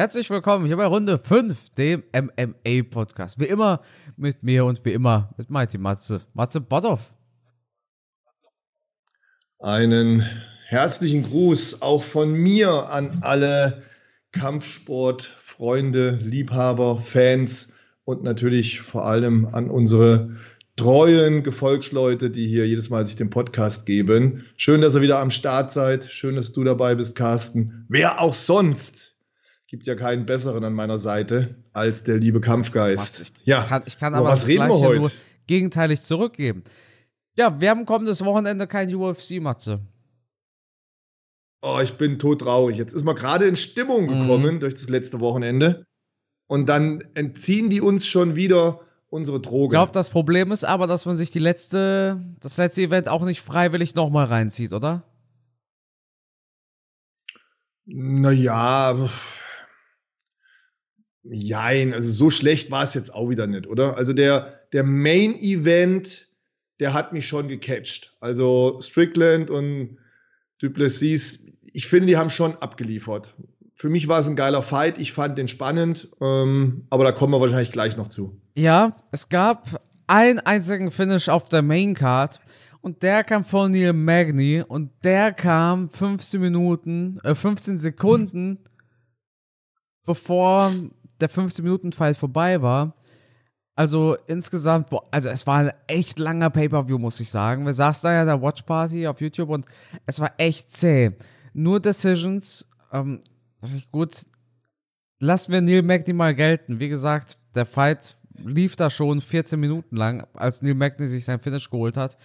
Herzlich willkommen hier bei Runde 5, dem MMA-Podcast. Wie immer mit mir und wie immer mit Mighty Matze. Matze Botthoff. Einen herzlichen Gruß auch von mir an alle Kampfsportfreunde, Liebhaber, Fans und natürlich vor allem an unsere treuen Gefolgsleute, die hier jedes Mal sich den Podcast geben. Schön, dass ihr wieder am Start seid. Schön, dass du dabei bist, Carsten. Wer auch sonst gibt ja keinen besseren an meiner Seite als der liebe Kampfgeist. Ich, ja, kann, ich kann aber was reden wir heute? nur gegenteilig zurückgeben. Ja, wir haben kommendes Wochenende kein UFC, Matze. Oh, ich bin todtraurig. Jetzt ist man gerade in Stimmung mhm. gekommen mhm. durch das letzte Wochenende. Und dann entziehen die uns schon wieder unsere Droge. Ich glaube, das Problem ist aber, dass man sich die letzte, das letzte Event auch nicht freiwillig nochmal reinzieht, oder? Naja, Jein, also so schlecht war es jetzt auch wieder nicht, oder? Also der, der Main Event, der hat mich schon gecatcht. Also Strickland und Duplessis, ich finde, die haben schon abgeliefert. Für mich war es ein geiler Fight, ich fand den spannend, ähm, aber da kommen wir wahrscheinlich gleich noch zu. Ja, es gab einen einzigen Finish auf der Main Card und der kam von Neil Magny und der kam 15 Minuten, äh, 15 Sekunden bevor der 15-Minuten-Fight vorbei war. Also insgesamt, boah, also es war ein echt langer Pay-Per-View, muss ich sagen. Wir saßen da ja in der Watch Party auf YouTube und es war echt zäh. Nur Decisions, ähm, gut, lassen wir Neil Magny mal gelten. Wie gesagt, der Fight lief da schon 14 Minuten lang, als Neil Magny sich sein Finish geholt hat.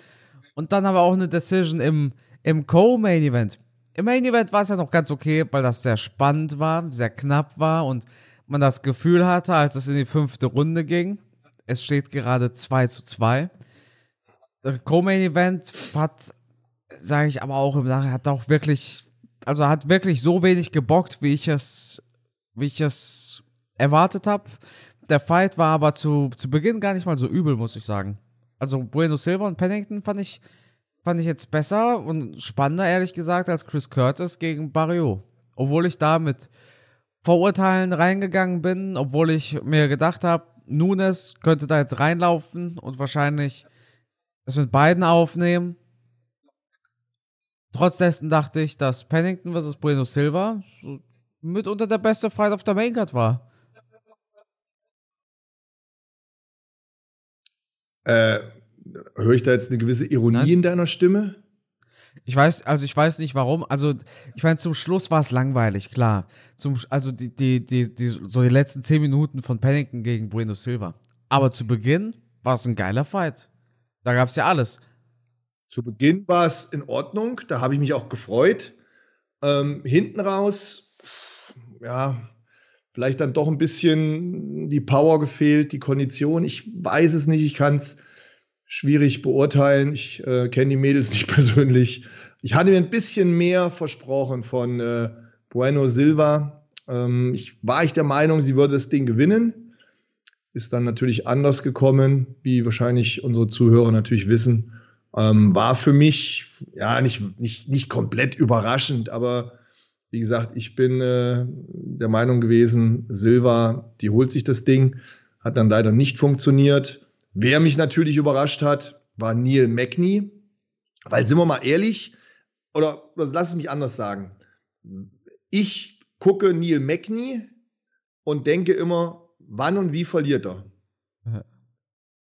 Und dann aber auch eine Decision im, im Co-Main-Event. Im Main-Event war es ja noch ganz okay, weil das sehr spannend war, sehr knapp war und man das Gefühl hatte, als es in die fünfte Runde ging, es steht gerade 2 zu 2. Co-Main Event hat, sage ich aber auch im Nachhinein, hat auch wirklich, also hat wirklich so wenig gebockt, wie ich es, wie ich es erwartet habe. Der Fight war aber zu, zu Beginn gar nicht mal so übel, muss ich sagen. Also Bueno Silva und Pennington fand ich, fand ich jetzt besser und spannender, ehrlich gesagt, als Chris Curtis gegen Barrio. Obwohl ich da mit Vorurteilen reingegangen bin, obwohl ich mir gedacht habe, Nunes könnte da jetzt reinlaufen und wahrscheinlich es mit beiden aufnehmen. Trotz dessen dachte ich, dass Pennington vs. Bueno Silva so mitunter der beste Fight auf der Maincard war. Äh, höre ich da jetzt eine gewisse Ironie Nein. in deiner Stimme? Ich weiß, also ich weiß nicht warum. Also, ich meine, zum Schluss war es langweilig, klar. Zum, also die, die, die, die, so die letzten zehn Minuten von Pennington gegen Bueno Silva. Aber zu Beginn war es ein geiler Fight. Da gab es ja alles. Zu Beginn war es in Ordnung, da habe ich mich auch gefreut. Ähm, hinten raus, ja, vielleicht dann doch ein bisschen die Power gefehlt, die Kondition. Ich weiß es nicht, ich kann es schwierig beurteilen. Ich äh, kenne die Mädels nicht persönlich. Ich hatte mir ein bisschen mehr versprochen von äh, Bueno Silva. Ähm, ich war ich der Meinung, sie würde das Ding gewinnen. Ist dann natürlich anders gekommen, wie wahrscheinlich unsere Zuhörer natürlich wissen. Ähm, war für mich ja nicht, nicht, nicht komplett überraschend, aber wie gesagt, ich bin äh, der Meinung gewesen, Silva, die holt sich das Ding, hat dann leider nicht funktioniert. Wer mich natürlich überrascht hat, war Neil Magny. Weil, sind wir mal ehrlich, oder, oder lass es mich anders sagen. Ich gucke Neil Magny und denke immer, wann und wie verliert er?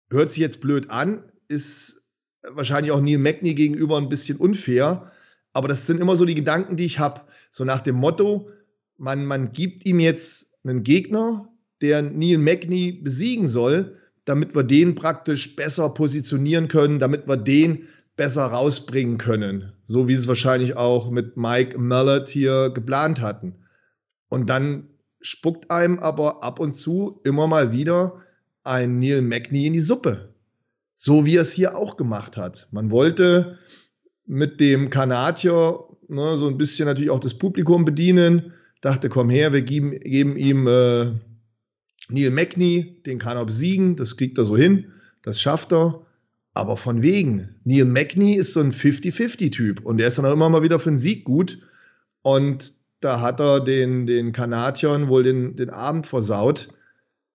Hört sich jetzt blöd an, ist wahrscheinlich auch Neil Magny gegenüber ein bisschen unfair, aber das sind immer so die Gedanken, die ich habe. So nach dem Motto, man, man gibt ihm jetzt einen Gegner, der Neil Magny besiegen soll, damit wir den praktisch besser positionieren können, damit wir den besser rausbringen können. So wie es wahrscheinlich auch mit Mike Mallet hier geplant hatten. Und dann spuckt einem aber ab und zu immer mal wieder ein Neil Magny in die Suppe. So wie er es hier auch gemacht hat. Man wollte mit dem Kanadier ne, so ein bisschen natürlich auch das Publikum bedienen. Dachte, komm her, wir geben, geben ihm äh, Neil Magny, den kann er besiegen, das kriegt er so hin, das schafft er. Aber von wegen, Neil Magny ist so ein 50-50-Typ und der ist dann auch immer mal wieder für einen Sieg gut. Und da hat er den, den Kanadiern wohl den, den Abend versaut.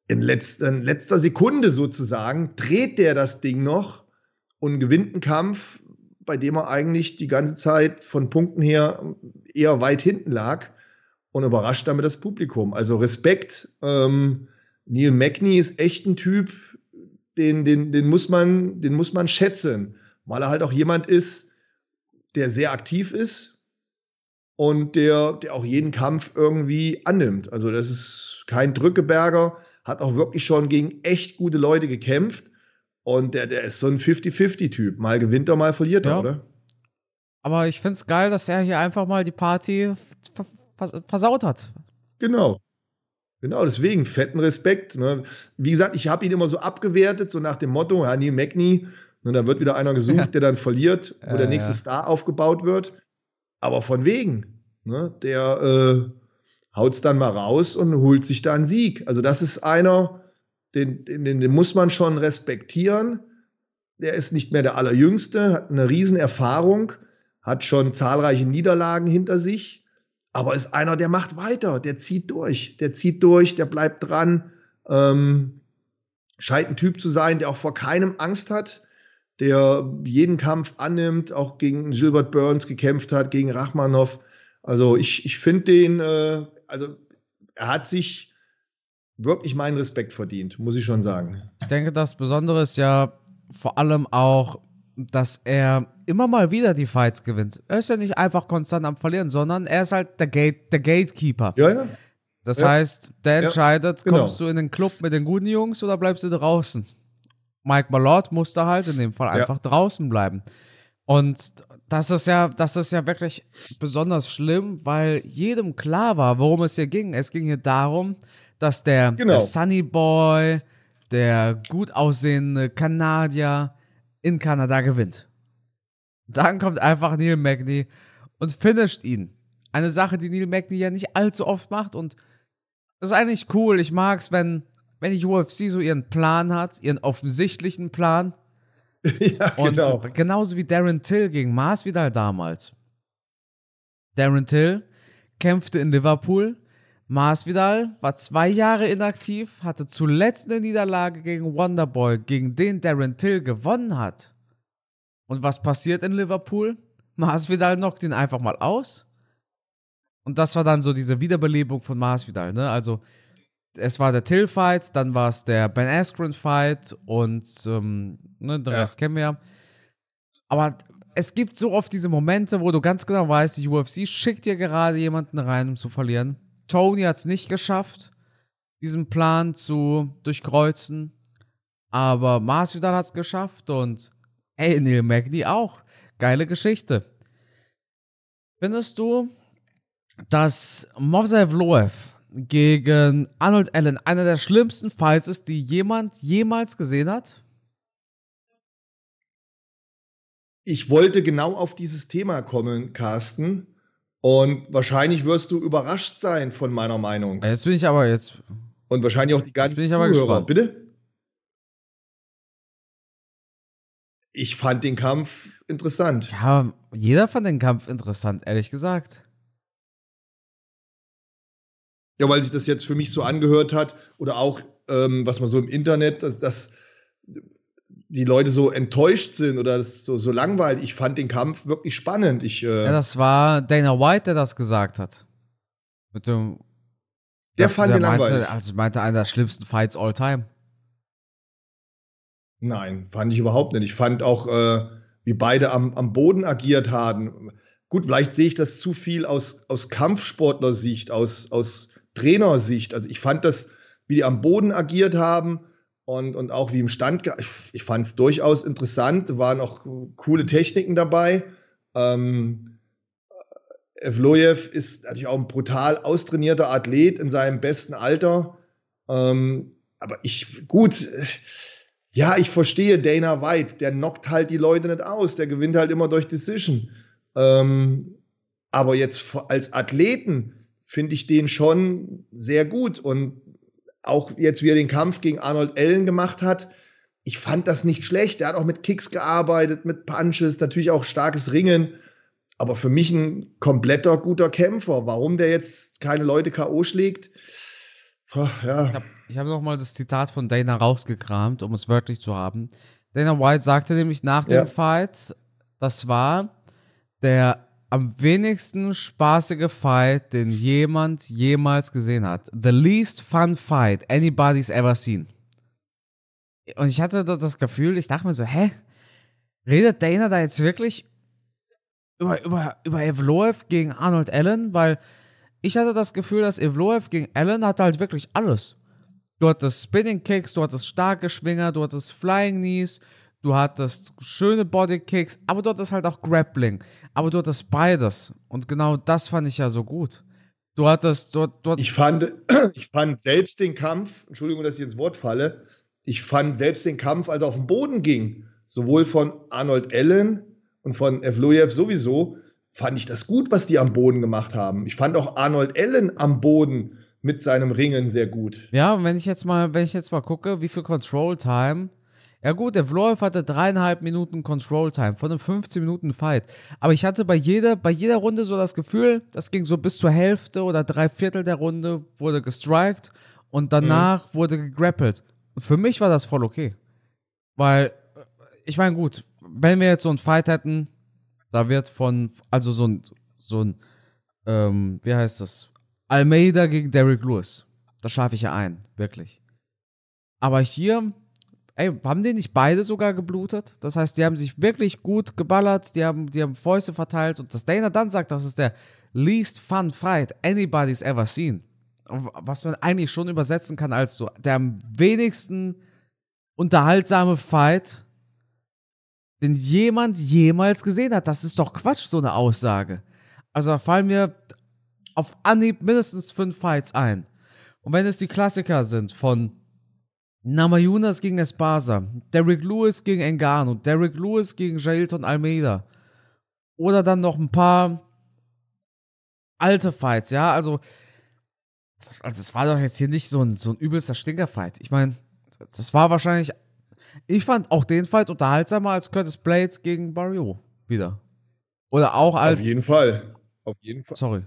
In letzter, in letzter Sekunde sozusagen dreht der das Ding noch und gewinnt einen Kampf, bei dem er eigentlich die ganze Zeit von Punkten her eher weit hinten lag und überrascht damit das Publikum. Also Respekt. Ähm, Neil Magny ist echt ein Typ, den, den, den, muss man, den muss man schätzen, weil er halt auch jemand ist, der sehr aktiv ist und der, der auch jeden Kampf irgendwie annimmt. Also das ist kein Drückeberger, hat auch wirklich schon gegen echt gute Leute gekämpft. Und der, der ist so ein 50-50-Typ. Mal gewinnt er, mal verliert er, ja. oder? Aber ich finde es geil, dass er hier einfach mal die Party versaut hat. Genau. Genau, deswegen fetten Respekt. Ne? Wie gesagt, ich habe ihn immer so abgewertet, so nach dem Motto, ja, Neil Magny, und da wird wieder einer gesucht, ja. der dann verliert, wo äh, der nächste ja. Star aufgebaut wird. Aber von wegen, ne? der äh, haut es dann mal raus und holt sich da einen Sieg. Also das ist einer, den, den, den muss man schon respektieren. Der ist nicht mehr der Allerjüngste, hat eine Riesenerfahrung, hat schon zahlreiche Niederlagen hinter sich aber ist einer, der macht weiter, der zieht durch, der zieht durch, der bleibt dran. Ähm, scheint ein Typ zu sein, der auch vor keinem Angst hat, der jeden Kampf annimmt, auch gegen Gilbert Burns gekämpft hat, gegen Rachmanov. Also ich, ich finde den, äh, also er hat sich wirklich meinen Respekt verdient, muss ich schon sagen. Ich denke, das Besondere ist ja vor allem auch, dass er immer mal wieder die Fights gewinnt. Er ist ja nicht einfach konstant am Verlieren, sondern er ist halt der, Gate, der Gatekeeper. Ja, ja. Das ja. heißt, der entscheidet, genau. kommst du in den Club mit den guten Jungs oder bleibst du draußen? Mike Malott musste halt in dem Fall einfach draußen bleiben. Und das ist ja, das ist ja wirklich besonders schlimm, weil jedem klar war, worum es hier ging. Es ging hier darum, dass der, genau. der Sunny Boy, der gut aussehende Kanadier, in Kanada gewinnt. Dann kommt einfach Neil Magny und finisht ihn. Eine Sache, die Neil Magny ja nicht allzu oft macht und das ist eigentlich cool. Ich mag es, wenn, wenn die UFC so ihren Plan hat, ihren offensichtlichen Plan. ja, und genau. genauso wie Darren Till gegen Masvidal damals. Darren Till kämpfte in Liverpool. Masvidal war zwei Jahre inaktiv, hatte zuletzt eine Niederlage gegen Wonderboy, gegen den Darren Till gewonnen hat. Und was passiert in Liverpool? Masvidal knockt ihn einfach mal aus. Und das war dann so diese Wiederbelebung von Masvidal, ne? Also, es war der Till-Fight, dann war es der Ben Askren-Fight und ähm, ne, den ja. Rest kennen wir ja. Aber es gibt so oft diese Momente, wo du ganz genau weißt, die UFC schickt dir gerade jemanden rein, um zu verlieren. Tony hat es nicht geschafft, diesen Plan zu durchkreuzen. Aber Masvidal hat es geschafft und Ey, Neil Magny auch. Geile Geschichte. Findest du, dass Movsar Vloev gegen Arnold Allen einer der schlimmsten Fights ist, die jemand jemals gesehen hat? Ich wollte genau auf dieses Thema kommen, Carsten. Und wahrscheinlich wirst du überrascht sein von meiner Meinung. Jetzt bin ich aber jetzt. Und wahrscheinlich auch die ganzen jetzt bin ich aber Zuhörer. Gespannt. Bitte? ich fand den Kampf interessant. Ja, jeder fand den Kampf interessant, ehrlich gesagt. Ja, weil sich das jetzt für mich so angehört hat oder auch, ähm, was man so im Internet, dass, dass die Leute so enttäuscht sind oder das so, so langweilig. Ich fand den Kampf wirklich spannend. Ich, äh, ja, das war Dana White, der das gesagt hat. Mit dem. Der, fand der den meinte, langweilig. Also meinte einer der schlimmsten Fights all time. Nein, fand ich überhaupt nicht. Ich fand auch, äh, wie beide am, am Boden agiert haben. Gut, vielleicht sehe ich das zu viel aus, aus Kampfsportler-Sicht, aus, aus Trainersicht. Also ich fand das, wie die am Boden agiert haben und, und auch wie im Stand. Ich, ich fand es durchaus interessant. Waren auch coole Techniken dabei. Ähm, Evloyev ist natürlich auch ein brutal austrainierter Athlet in seinem besten Alter. Ähm, aber ich, gut, ja, ich verstehe Dana White, der knockt halt die Leute nicht aus, der gewinnt halt immer durch Decision. Ähm, aber jetzt als Athleten finde ich den schon sehr gut und auch jetzt, wie er den Kampf gegen Arnold Allen gemacht hat, ich fand das nicht schlecht. Er hat auch mit Kicks gearbeitet, mit Punches, natürlich auch starkes Ringen. aber für mich ein kompletter guter Kämpfer. Warum der jetzt keine Leute K.O. schlägt, ja. Ich habe hab nochmal das Zitat von Dana rausgekramt, um es wörtlich zu haben. Dana White sagte nämlich nach dem ja. Fight, das war der am wenigsten spaßige Fight, den jemand jemals gesehen hat. The least fun fight anybody's ever seen. Und ich hatte das Gefühl, ich dachte mir so, hä? Redet Dana da jetzt wirklich über, über, über Evloev gegen Arnold Allen? Weil ich hatte das Gefühl, dass Evloev gegen Allen hatte halt wirklich alles. Du hattest Spinning Kicks, du hattest starke Schwinger, du hattest Flying Knees, du hattest schöne Body Kicks, aber du hattest halt auch Grappling. Aber du hattest beides. Und genau das fand ich ja so gut. Du hattest dort. dort ich, fand, ich fand selbst den Kampf, Entschuldigung, dass ich ins Wort falle, ich fand selbst den Kampf, als er auf den Boden ging, sowohl von Arnold Allen und von Evloyev sowieso, fand ich das gut, was die am Boden gemacht haben. Ich fand auch Arnold Allen am Boden mit seinem Ringen sehr gut. Ja, und wenn ich jetzt mal, wenn ich jetzt mal gucke, wie viel Control Time. Ja gut, der Vloev hatte dreieinhalb Minuten Control Time von einem 15 Minuten Fight. Aber ich hatte bei jeder, bei jeder Runde so das Gefühl, das ging so bis zur Hälfte oder drei Viertel der Runde wurde gestrikt und danach mhm. wurde gegrappelt. Für mich war das voll okay. Weil, ich meine, gut, wenn wir jetzt so einen Fight hätten, da wird von, also so ein, so ein, ähm, wie heißt das? Almeida gegen Derrick Lewis. Da schlafe ich ja ein, wirklich. Aber hier, ey, haben die nicht beide sogar geblutet? Das heißt, die haben sich wirklich gut geballert, die haben, die haben Fäuste verteilt und dass Dana dann sagt, das ist der least fun fight anybody's ever seen. Was man eigentlich schon übersetzen kann als so der am wenigsten unterhaltsame Fight, den jemand jemals gesehen hat. Das ist doch Quatsch, so eine Aussage. Also da fallen mir auf Anhieb mindestens fünf Fights ein. Und wenn es die Klassiker sind von Namayunas gegen Espasa, Derrick Lewis gegen Engano, Derrick Lewis gegen Jailton Almeida oder dann noch ein paar alte Fights, ja, also das, also das war doch jetzt hier nicht so ein, so ein übelster Stinkerfight. Ich meine, das war wahrscheinlich ich fand auch den Fight unterhaltsamer als Curtis Blades gegen Barrio wieder. Oder auch als. Auf jeden Fall. Auf jeden Fall. Sorry.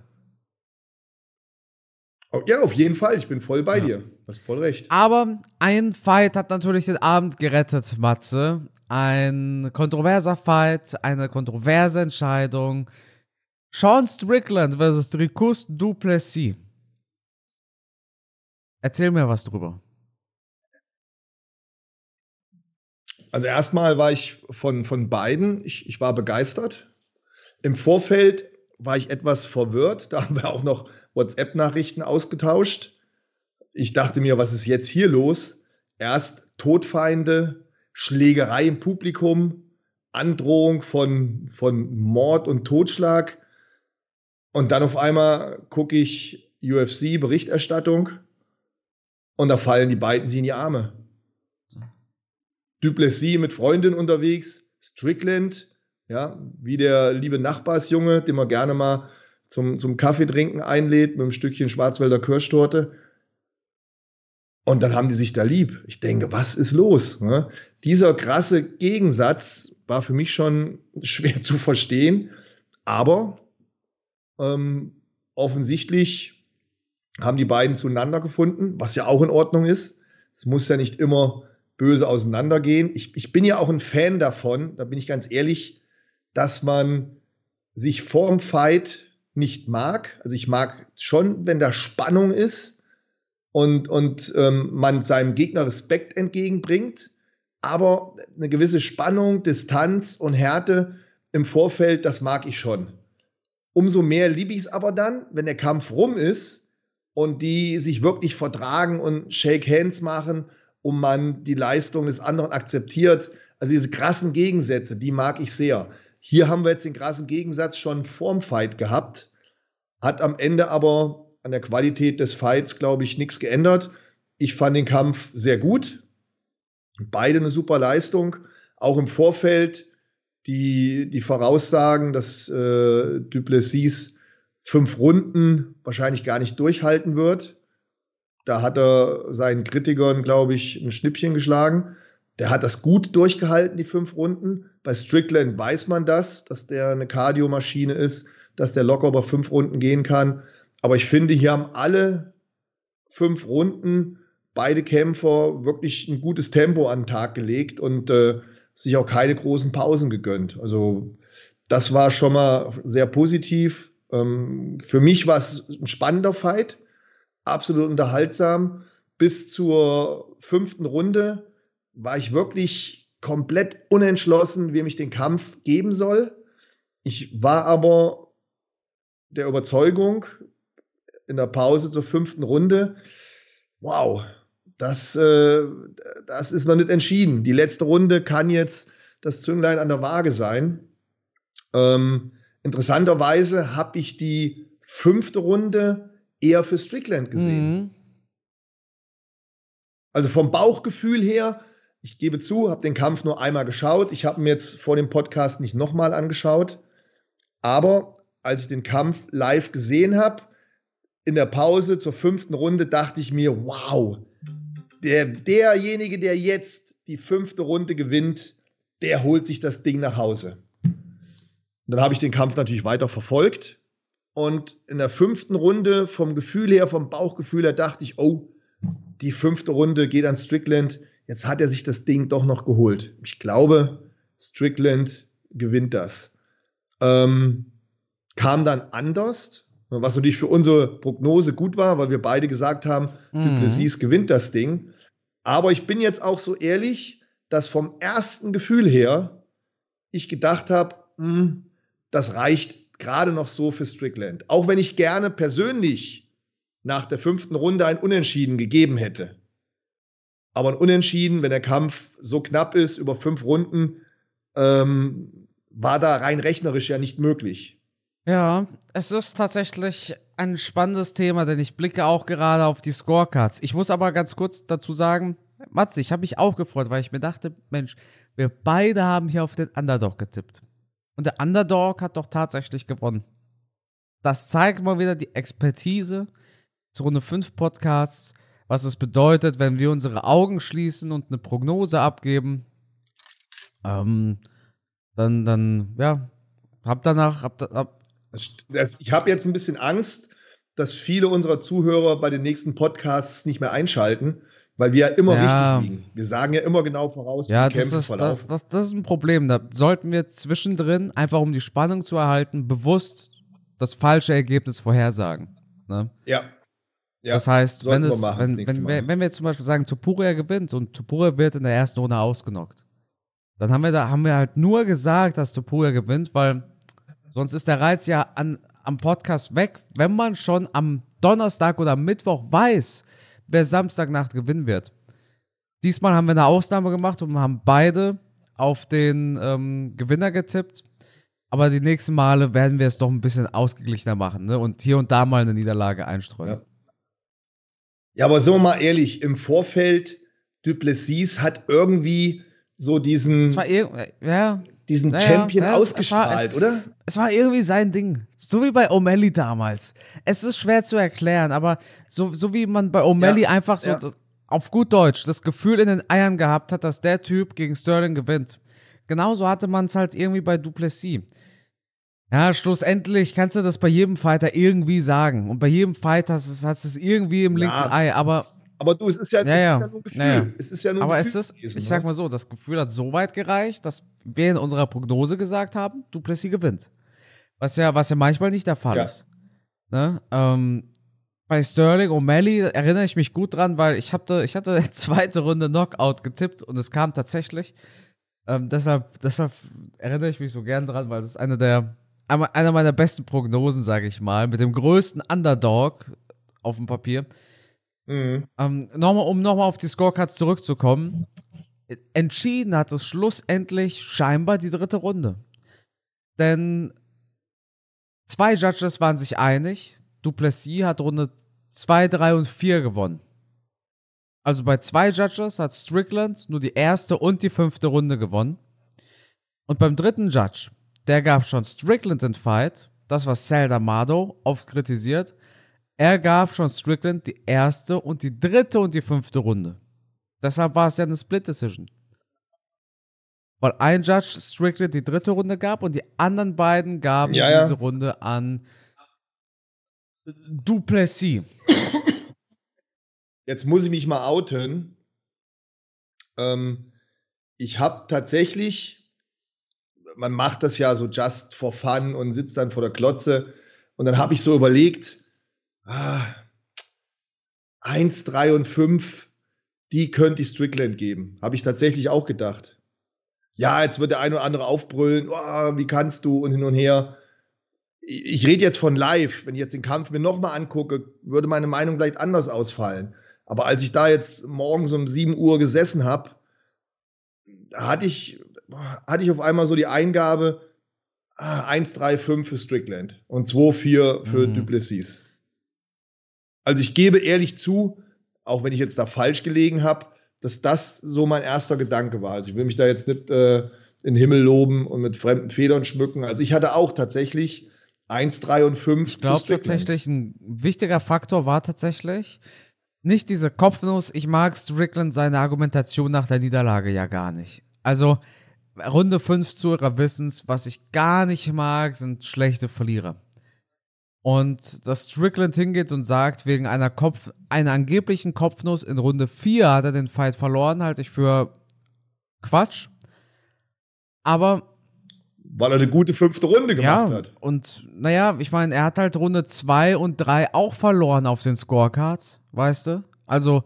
Ja, auf jeden Fall. Ich bin voll bei ja. dir. Du hast voll recht. Aber ein Fight hat natürlich den Abend gerettet, Matze. Ein kontroverser Fight, eine kontroverse Entscheidung. Sean Strickland versus Dricus Duplessis. Erzähl mir was drüber. Also erstmal war ich von, von beiden, ich, ich war begeistert. Im Vorfeld war ich etwas verwirrt. Da haben wir auch noch WhatsApp-Nachrichten ausgetauscht. Ich dachte mir, was ist jetzt hier los? Erst Todfeinde, Schlägerei im Publikum, Androhung von, von Mord und Totschlag. Und dann auf einmal gucke ich UFC-Berichterstattung und da fallen die beiden sie in die Arme. Duplessis mit Freundin unterwegs, Strickland, ja, wie der liebe Nachbarsjunge, den man gerne mal zum, zum Kaffee trinken einlädt mit einem Stückchen Schwarzwälder Kirschtorte. Und dann haben die sich da lieb. Ich denke, was ist los? Ne? Dieser krasse Gegensatz war für mich schon schwer zu verstehen, aber ähm, offensichtlich haben die beiden zueinander gefunden, was ja auch in Ordnung ist. Es muss ja nicht immer böse auseinandergehen. Ich, ich bin ja auch ein Fan davon, da bin ich ganz ehrlich, dass man sich vorm Fight nicht mag. Also ich mag schon, wenn da Spannung ist und, und ähm, man seinem Gegner Respekt entgegenbringt, aber eine gewisse Spannung, Distanz und Härte im Vorfeld, das mag ich schon. Umso mehr liebe ich es aber dann, wenn der Kampf rum ist und die sich wirklich vertragen und Shake Hands machen und man die Leistung des anderen akzeptiert. Also diese krassen Gegensätze, die mag ich sehr. Hier haben wir jetzt den krassen Gegensatz schon vorm Fight gehabt, hat am Ende aber an der Qualität des Fights, glaube ich, nichts geändert. Ich fand den Kampf sehr gut. Beide eine super Leistung. Auch im Vorfeld die, die Voraussagen, dass äh, Duplessis fünf Runden wahrscheinlich gar nicht durchhalten wird. Da hat er seinen Kritikern, glaube ich, ein Schnippchen geschlagen. Der hat das gut durchgehalten, die fünf Runden. Bei Strickland weiß man das, dass der eine Kardiomaschine ist, dass der locker über fünf Runden gehen kann. Aber ich finde, hier haben alle fünf Runden beide Kämpfer wirklich ein gutes Tempo an den Tag gelegt und äh, sich auch keine großen Pausen gegönnt. Also das war schon mal sehr positiv. Ähm, für mich war es ein spannender Fight, absolut unterhaltsam. Bis zur fünften Runde war ich wirklich komplett unentschlossen, wem ich den Kampf geben soll. Ich war aber der Überzeugung in der Pause zur fünften Runde, wow, das, äh, das ist noch nicht entschieden. Die letzte Runde kann jetzt das Zünglein an der Waage sein. Ähm, interessanterweise habe ich die fünfte Runde eher für Strickland gesehen. Mhm. Also vom Bauchgefühl her, ich gebe zu, habe den Kampf nur einmal geschaut. Ich habe mir jetzt vor dem Podcast nicht nochmal angeschaut. Aber als ich den Kampf live gesehen habe, in der Pause zur fünften Runde, dachte ich mir, wow, der, derjenige, der jetzt die fünfte Runde gewinnt, der holt sich das Ding nach Hause. Und dann habe ich den Kampf natürlich weiter verfolgt. Und in der fünften Runde, vom Gefühl her, vom Bauchgefühl her, dachte ich, oh, die fünfte Runde geht an Strickland. Jetzt hat er sich das Ding doch noch geholt. Ich glaube, Strickland gewinnt das. Ähm, kam dann anders, was natürlich für unsere Prognose gut war, weil wir beide gesagt haben, mhm. Duplessis gewinnt das Ding. Aber ich bin jetzt auch so ehrlich, dass vom ersten Gefühl her ich gedacht habe, hm, das reicht gerade noch so für Strickland. Auch wenn ich gerne persönlich nach der fünften Runde ein Unentschieden gegeben hätte. Aber ein Unentschieden, wenn der Kampf so knapp ist, über fünf Runden, ähm, war da rein rechnerisch ja nicht möglich. Ja, es ist tatsächlich ein spannendes Thema, denn ich blicke auch gerade auf die Scorecards. Ich muss aber ganz kurz dazu sagen, Matze, ich habe mich auch gefreut, weil ich mir dachte, Mensch, wir beide haben hier auf den Underdog getippt. Und der Underdog hat doch tatsächlich gewonnen. Das zeigt mal wieder die Expertise zu Runde 5 Podcasts, was es bedeutet, wenn wir unsere Augen schließen und eine Prognose abgeben. Ähm, dann, dann, ja, hab danach, hab, hab, ich habe jetzt ein bisschen Angst, dass viele unserer Zuhörer bei den nächsten Podcasts nicht mehr einschalten, weil wir ja immer ja. richtig liegen. Wir sagen ja immer genau voraus, ja, wie das ist. Das, das, das ist ein Problem. Da sollten wir zwischendrin, einfach um die Spannung zu erhalten, bewusst das falsche Ergebnis vorhersagen. Ne? Ja. Ja, das heißt, wenn, es, wenn, wenn, wenn, wenn, wir jetzt zum Beispiel sagen, Topuria gewinnt und Topuria wird in der ersten Runde ausgenockt, dann haben wir da haben wir halt nur gesagt, dass Topuria gewinnt, weil Sonst ist der Reiz ja an, am Podcast weg, wenn man schon am Donnerstag oder Mittwoch weiß, wer Samstagnacht gewinnen wird. Diesmal haben wir eine Ausnahme gemacht und haben beide auf den ähm, Gewinner getippt. Aber die nächsten Male werden wir es doch ein bisschen ausgeglichener machen ne? und hier und da mal eine Niederlage einstreuen. Ja. Ja, aber so mal ehrlich, im Vorfeld, Duplessis hat irgendwie so diesen. War ja diesen naja, Champion naja, ausgestrahlt, es, oder? Es war irgendwie sein Ding. So wie bei O'Malley damals. Es ist schwer zu erklären, aber so, so wie man bei O'Malley ja, einfach so ja. auf gut Deutsch das Gefühl in den Eiern gehabt hat, dass der Typ gegen Sterling gewinnt. Genauso hatte man es halt irgendwie bei Duplessis. Ja, schlussendlich kannst du das bei jedem Fighter irgendwie sagen. Und bei jedem Fighter hast du es irgendwie im linken ja, Ei, aber aber du, es ist ja, ja, ja. Ist ja nur ein Gefühl. Ja, es ist ja nur Aber Gefühl es ist, gewesen, ich sag ne? mal so, das Gefühl hat so weit gereicht, dass wir in unserer Prognose gesagt haben, Duplessis gewinnt. Was ja, was ja manchmal nicht der Fall ist. Ne? Ähm, bei Sterling O'Malley erinnere ich mich gut dran, weil ich hatte, ich hatte zweite Runde Knockout getippt und es kam tatsächlich. Ähm, deshalb, deshalb erinnere ich mich so gern dran, weil das ist eine der, einer meiner besten Prognosen, sage ich mal, mit dem größten Underdog auf dem Papier. Mhm. Ähm, nochmal, um nochmal auf die Scorecards zurückzukommen. Entschieden hat es schlussendlich scheinbar die dritte Runde. Denn zwei Judges waren sich einig. Duplessis hat Runde 2, 3 und 4 gewonnen. Also bei zwei Judges hat Strickland nur die erste und die fünfte Runde gewonnen. Und beim dritten Judge, der gab schon Strickland den Fight. Das war Sal D'Amato, oft kritisiert. Er gab schon Strickland die erste und die dritte und die fünfte Runde. Deshalb war es ja eine Split Decision. Weil ein Judge Strickland die dritte Runde gab und die anderen beiden gaben Ja, diese ja. Runde an Duplessis. Jetzt muss ich mich mal outen. Ähm, ich habe tatsächlich, man macht das ja so just for fun und sitzt dann vor der Klotze. Und dann habe ich so überlegt, ah, 1, 3 und 5, die könnte ich Strickland geben. Habe ich tatsächlich auch gedacht. Ja, jetzt wird der eine oder andere aufbrüllen, oh, wie kannst du und hin und her. Ich, rede jetzt von live. Wenn ich jetzt den Kampf mir nochmal angucke, würde meine Meinung vielleicht anders ausfallen. Aber als ich da jetzt morgens um 7 Uhr gesessen habe, hatte ich, hatte ich auf einmal so die Eingabe, ah, 1, 3, 5 für Strickland und 2, 4 für Mhm. Duplessis. Also ich gebe ehrlich zu, auch wenn ich jetzt da falsch gelegen habe, dass das so mein erster Gedanke war. Also ich will mich da jetzt nicht äh, in den Himmel loben und mit fremden Federn schmücken. Also ich hatte auch tatsächlich 1, 3 und 5. Ich glaube tatsächlich, ein wichtiger Faktor war tatsächlich nicht diese Kopfnuss. Ich mag Strickland seine Argumentation nach der Niederlage ja gar nicht. Also, Runde 5 zu ihrer Wissens, was ich gar nicht mag, sind schlechte Verlierer. Und dass Strickland hingeht und sagt, wegen einer Kopf, einer angeblichen Kopfnuss in Runde 4 hat er den Fight verloren, halte ich für Quatsch. Aber Weil er eine gute fünfte Runde gemacht ja, hat. und naja, ich meine, er hat halt Runde 2 und 3 auch verloren auf den Scorecards, weißt du? Also,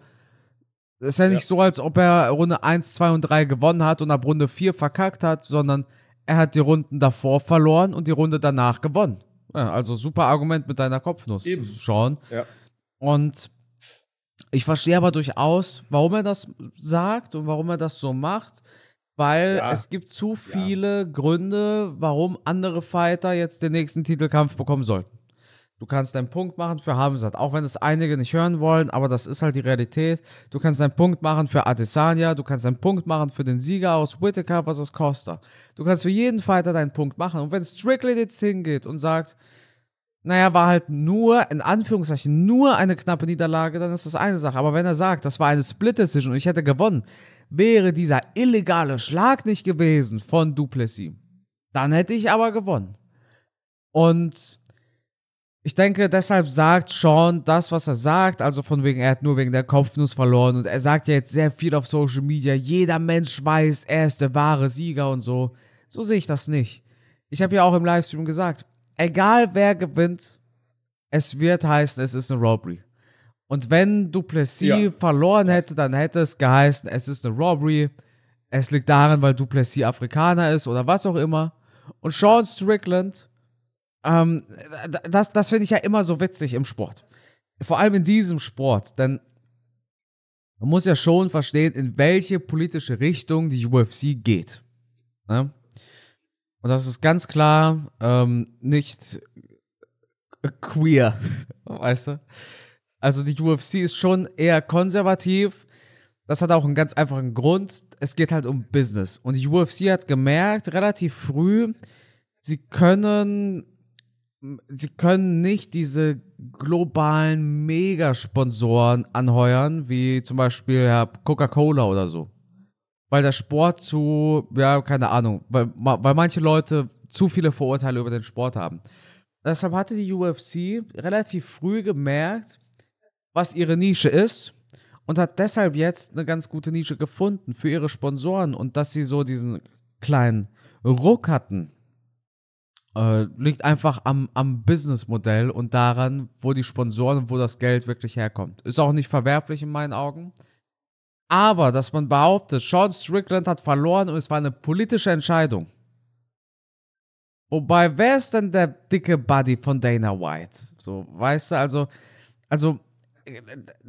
ist ja nicht Ja. so, als ob er Runde 1, 2 und 3 gewonnen hat und ab Runde 4 verkackt hat, sondern er hat die Runden davor verloren und die Runde danach gewonnen. Ja, also super Argument mit deiner Kopfnuss, Eben. Sean. Ja. Und ich verstehe aber durchaus, warum er das sagt und warum er das so macht, weil Ja. es gibt zu viele Gründe, warum andere Fighter jetzt den nächsten Titelkampf bekommen sollten. Du kannst einen Punkt machen für Hamzat, auch wenn es einige nicht hören wollen, aber das ist halt die Realität. Du kannst einen Punkt machen für Adesanya, du kannst einen Punkt machen für den Sieger aus Whittaker versus Costa. Du kannst für jeden Fighter deinen Punkt machen. Und wenn Strickland jetzt hingeht und sagt, naja, war halt nur, in Anführungszeichen, nur eine knappe Niederlage, dann ist das eine Sache. Aber wenn er sagt, das war eine Split-Decision und ich hätte gewonnen, wäre dieser illegale Schlag nicht gewesen von Duplessis, dann hätte ich aber gewonnen. Und ich denke, deshalb sagt Sean das, was er sagt, also von wegen, er hat nur wegen der Kopfnuss verloren und er sagt ja jetzt sehr viel auf Social Media, jeder Mensch weiß, er ist der wahre Sieger und so. So sehe ich das nicht. Ich habe ja auch im Livestream gesagt, egal wer gewinnt, es wird heißen, es ist eine Robbery. Und wenn Duplessis Ja. verloren hätte, dann hätte es geheißen, es ist eine Robbery. Es liegt daran, weil Duplessis Afrikaner ist oder was auch immer. Und Sean Strickland, ähm, das, das finde ich ja immer so witzig im Sport. Vor allem in diesem Sport, denn man muss ja schon verstehen, in welche politische Richtung die UFC geht. Ne? Und das ist ganz klar ähm, nicht queer, weißt du? Also die UFC ist schon eher konservativ. Das hat auch einen ganz einfachen Grund. Es geht halt um Business. Und die UFC hat gemerkt, relativ früh, sie können, sie können nicht diese globalen Megasponsoren anheuern, wie zum Beispiel ja, Coca-Cola oder so. Weil der Sport zu, ja, keine Ahnung, weil, weil manche Leute zu viele Vorurteile über den Sport haben. Deshalb hatte die UFC relativ früh gemerkt, was ihre Nische ist und hat deshalb jetzt eine ganz gute Nische gefunden für ihre Sponsoren und dass sie so diesen kleinen Ruck hatten, äh, liegt einfach am, am Businessmodell und daran, wo die Sponsoren und wo das Geld wirklich herkommt. Ist auch nicht verwerflich in meinen Augen. Aber, dass man behauptet, Sean Strickland hat verloren und es war eine politische Entscheidung. Wobei, wer ist denn der dicke Buddy von Dana White? So, weißt du, also, also,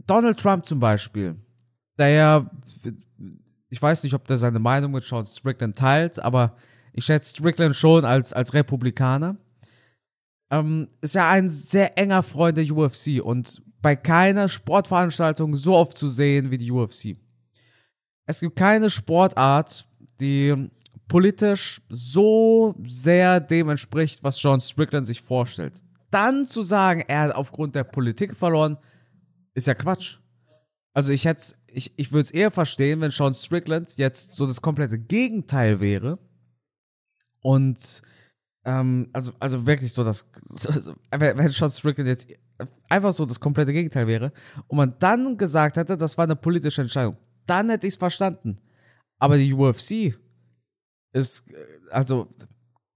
Donald Trump zum Beispiel, der ja, ich weiß nicht, ob der seine Meinung mit Sean Strickland teilt, aber ich schätze Strickland schon als, als Republikaner, ähm, ist ja ein sehr enger Freund der UFC und bei keiner Sportveranstaltung so oft zu sehen wie die UFC. Es gibt keine Sportart, die politisch so sehr dem entspricht, was Sean Strickland sich vorstellt. Dann zu sagen, er hat aufgrund der Politik verloren, ist ja Quatsch. Also ich hätte ich, ich würde es eher verstehen, wenn Sean Strickland jetzt so das komplette Gegenteil wäre. Und ähm, also, also wirklich so das, wenn Sean Strickland jetzt einfach so das komplette Gegenteil wäre und man dann gesagt hätte, das war eine politische Entscheidung, dann hätte ich es verstanden. Aber die UFC ist, also,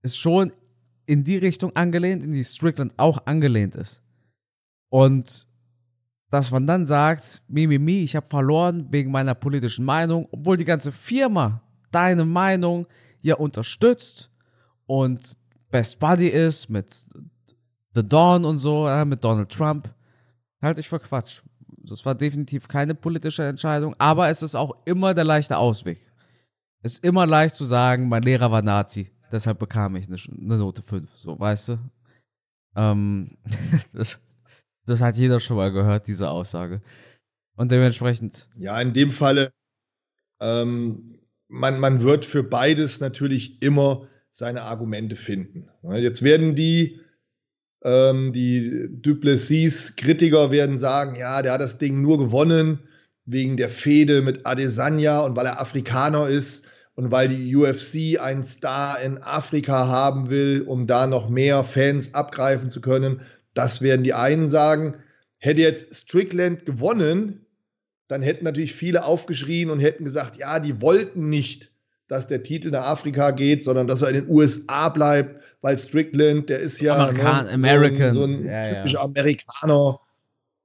ist schon in die Richtung angelehnt, in die Strickland auch angelehnt ist. Und dass man dann sagt, mi, mi, mi, ich habe verloren wegen meiner politischen Meinung, obwohl die ganze Firma deine Meinung ja unterstützt und Best Buddy ist mit The Dawn und so, äh, mit Donald Trump, halte ich für Quatsch. Das war definitiv keine politische Entscheidung, aber es ist auch immer der leichte Ausweg. Es ist immer leicht zu sagen, mein Lehrer war Nazi, deshalb bekam ich eine, eine Note 5, so, weißt du? Ähm, das, das hat jeder schon mal gehört, diese Aussage. Und dementsprechend. Ja, in dem Falle, ähm, man, man wird für beides natürlich immer seine Argumente finden. Jetzt werden die, ähm, die Duplessis-Kritiker werden sagen, ja, der hat das Ding nur gewonnen wegen der Fehde mit Adesanya und weil er Afrikaner ist und weil die UFC einen Star in Afrika haben will, um da noch mehr Fans abgreifen zu können. Das werden die einen sagen. Hätte jetzt Strickland gewonnen, dann hätten natürlich viele aufgeschrien und hätten gesagt, ja, die wollten nicht, dass der Titel nach Afrika geht, sondern dass er in den USA bleibt, weil Strickland, der ist ja Amerikan ne, American. so ein, so ein ja, typischer ja. Amerikaner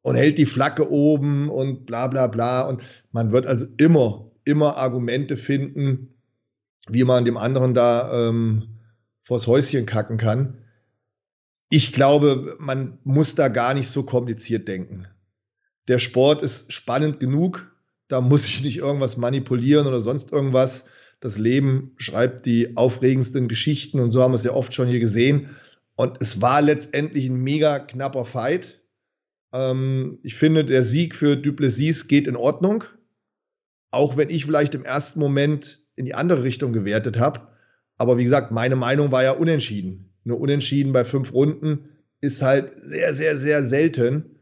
und hält die Flagge oben und bla bla bla. Und man wird also immer, immer Argumente finden, wie man dem anderen da ähm, vors Häuschen kacken kann. Ich glaube, man muss da gar nicht so kompliziert denken. Der Sport ist spannend genug, da muss ich nicht irgendwas manipulieren oder sonst irgendwas. Das Leben schreibt die aufregendsten Geschichten und so haben wir es ja oft schon hier gesehen. Und es war letztendlich ein mega knapper Fight. Ähm, ich finde, der Sieg für Duplessis geht in Ordnung. Auch wenn ich vielleicht im ersten Moment in die andere Richtung gewertet habe. Aber wie gesagt, meine Meinung war ja unentschieden. Nur unentschieden bei fünf Runden ist halt sehr, sehr, sehr selten.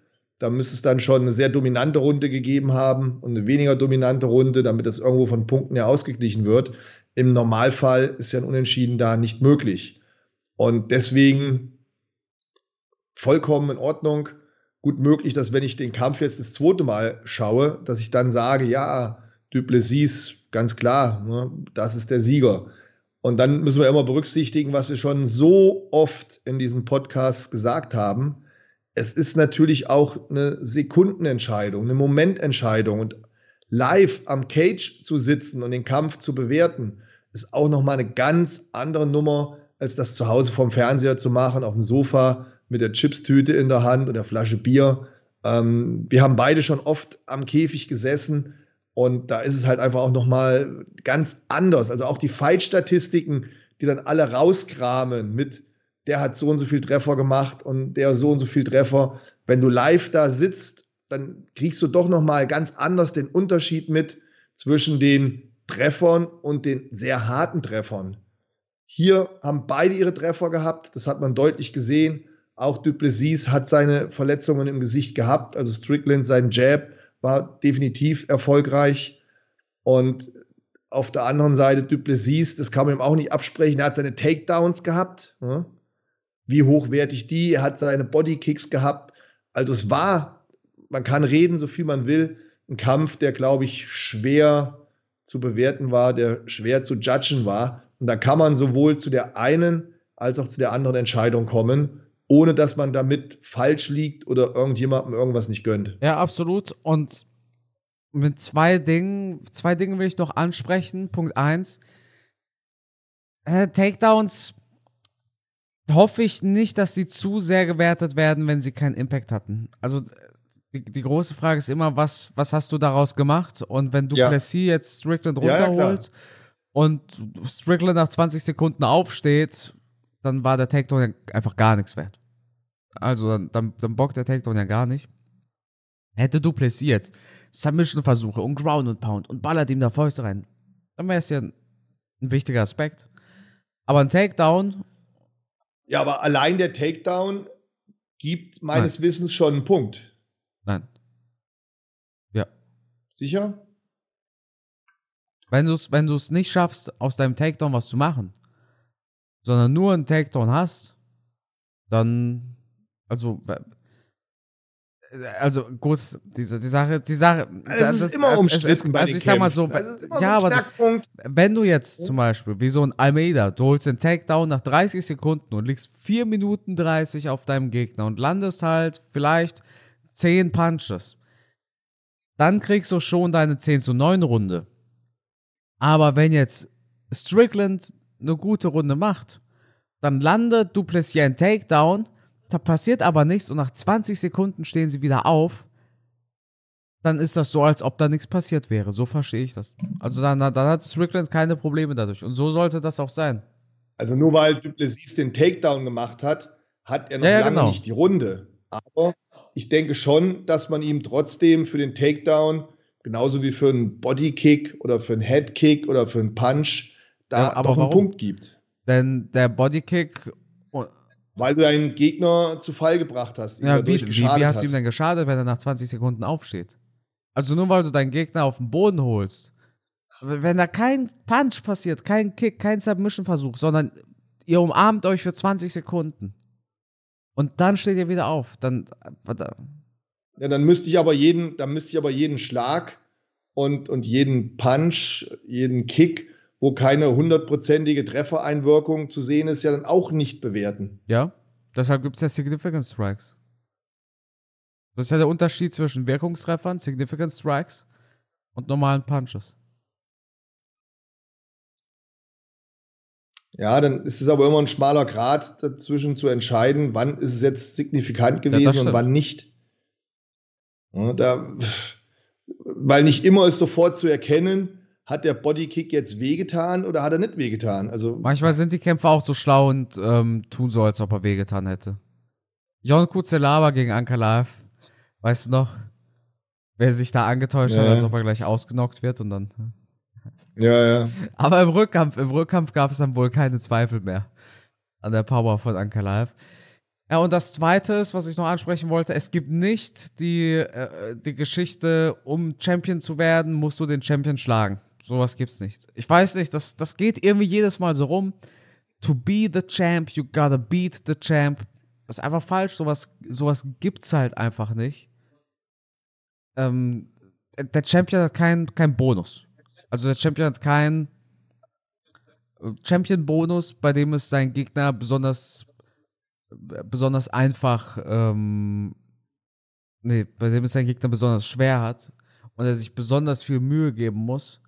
Da müsste es dann schon eine sehr dominante Runde gegeben haben und eine weniger dominante Runde, damit das irgendwo von Punkten her ausgeglichen wird. Im Normalfall ist ja ein Unentschieden da nicht möglich. Und deswegen vollkommen in Ordnung. Gut möglich, dass wenn ich den Kampf jetzt das zweite Mal schaue, dass ich dann sage, ja, Duplessis, ganz klar, ne, das ist der Sieger. Und dann müssen wir immer berücksichtigen, was wir schon so oft in diesen Podcasts gesagt haben es ist natürlich auch eine Sekundenentscheidung, eine Momententscheidung. Und live am Cage zu sitzen und den Kampf zu bewerten, ist auch nochmal eine ganz andere Nummer, als das zu Hause vorm Fernseher zu machen, auf dem Sofa mit der Chipstüte in der Hand und der Flasche Bier. Ähm, wir haben beide schon oft am Käfig gesessen und da ist es halt einfach auch nochmal ganz anders. Also auch die Fight-Statistiken, die dann alle rauskramen mit der hat so und so viel Treffer gemacht und der so und so viel Treffer. Wenn du live da sitzt, dann kriegst du doch noch mal ganz anders den Unterschied mit zwischen den Treffern und den sehr harten Treffern. Hier haben beide ihre Treffer gehabt, das hat man deutlich gesehen. Auch Duplessis hat seine Verletzungen im Gesicht gehabt, also Strickland, sein Jab war definitiv erfolgreich. Und auf der anderen Seite Duplessis, das kann man ihm auch nicht absprechen, er hat seine Takedowns gehabt. Ja wie hochwertig die. Er hat seine Bodykicks gehabt. Also es war, man kann reden, so viel man will, ein Kampf, der, glaube ich, schwer zu bewerten war, der schwer zu judgen war. Und da kann man sowohl zu der einen als auch zu der anderen Entscheidung kommen, ohne dass man damit falsch liegt oder irgendjemandem irgendwas nicht gönnt. Ja, absolut. Und mit zwei Dingen, zwei Dinge will ich noch ansprechen. Punkt eins. Äh, Takedowns hoffe ich nicht, dass sie zu sehr gewertet werden, wenn sie keinen Impact hatten. Also die, die große Frage ist immer, was, was hast du daraus gemacht? Und wenn du ja. Plessis jetzt Strickland runterholt ja, ja, und Strickland nach 20 Sekunden aufsteht, dann war der Takedown einfach gar nichts wert. Also dann, dann, dann bockt der Takedown ja gar nicht. Hätte du Plessis jetzt Submission-Versuche und Ground und Pound und ballert ihm da Fäuste rein, dann wäre es ja ein, ein wichtiger Aspekt. Aber ein Takedown ja, aber allein der Takedown gibt meines Nein. Wissens schon einen Punkt. Nein. Ja. Sicher? Wenn du es wenn du's nicht schaffst, aus deinem Takedown was zu machen, sondern nur einen Takedown hast, dann, also, also gut, diese, die Sache, die Sache, das, das ist immer umstritten es, Also ich sag mal so, ja, aber das, wenn du jetzt zum Beispiel, wie so ein Almeida, du holst den Takedown nach 30 Sekunden und liegst 4 Minuten 30 auf deinem Gegner und landest halt vielleicht 10 Punches, dann kriegst du schon deine 10 zu 9 Runde. Aber wenn jetzt Strickland eine gute Runde macht, dann landet Duplessis ein Takedown, da passiert aber nichts und nach 20 Sekunden stehen sie wieder auf, dann ist das so, als ob da nichts passiert wäre. So verstehe ich das. Also dann, dann hat Strickland keine Probleme dadurch. Und so sollte das auch sein. Also nur weil Duplessis den Takedown gemacht hat, hat er noch ja, lange genau. nicht die Runde. Aber ich denke schon, dass man ihm trotzdem für den Takedown, genauso wie für einen Bodykick oder für einen Headkick oder für einen Punch, da ja, aber doch einen warum? Punkt gibt. Denn der Bodykick. Weil du deinen Gegner zu Fall gebracht hast. Ja, wie, wie, wie hast, du ihm denn geschadet, wenn er nach 20 Sekunden aufsteht? Also nur weil du deinen Gegner auf den Boden holst. Wenn da kein Punch passiert, kein Kick, kein Submission-Versuch, sondern ihr umarmt euch für 20 Sekunden. Und dann steht ihr wieder auf. Dann. Ja, dann müsste ich aber jeden, dann müsste ich aber jeden Schlag und, und jeden Punch, jeden Kick wo keine hundertprozentige Treffereinwirkung zu sehen ist, ja dann auch nicht bewerten. Ja, deshalb gibt es ja Significant Strikes. Das ist ja der Unterschied zwischen Wirkungstreffern, Significant Strikes und normalen Punches. Ja, dann ist es aber immer ein schmaler Grad dazwischen zu entscheiden, wann ist es jetzt signifikant gewesen ja, und wann nicht. Ja, da, weil nicht immer ist sofort zu erkennen, hat der Bodykick jetzt wehgetan oder hat er nicht wehgetan? Also Manchmal sind die Kämpfer auch so schlau und ähm, tun so, als ob er wehgetan hätte. Jon Kuzelava gegen Ankalaev. Weißt du noch? Wer sich da angetäuscht ja. hat, als ob er gleich ausgenockt wird und dann. Ja, ja. Aber im Rückkampf, im Rückkampf gab es dann wohl keine Zweifel mehr an der Power von Ankalaev. Ja, und das Zweite ist, was ich noch ansprechen wollte, es gibt nicht die, äh, die Geschichte, um Champion zu werden, musst du den Champion schlagen. Sowas gibt's nicht. Ich weiß nicht, das, das geht irgendwie jedes Mal so rum. To be the champ, you gotta beat the champ. Das ist einfach falsch. Sowas, sowas gibt's halt einfach nicht. Ähm, der Champion hat keinen kein Bonus. Also der Champion hat keinen äh, Champion-Bonus, bei dem es sein Gegner besonders besonders einfach, ähm, nee, bei dem es sein Gegner besonders schwer hat und er sich besonders viel Mühe geben muss.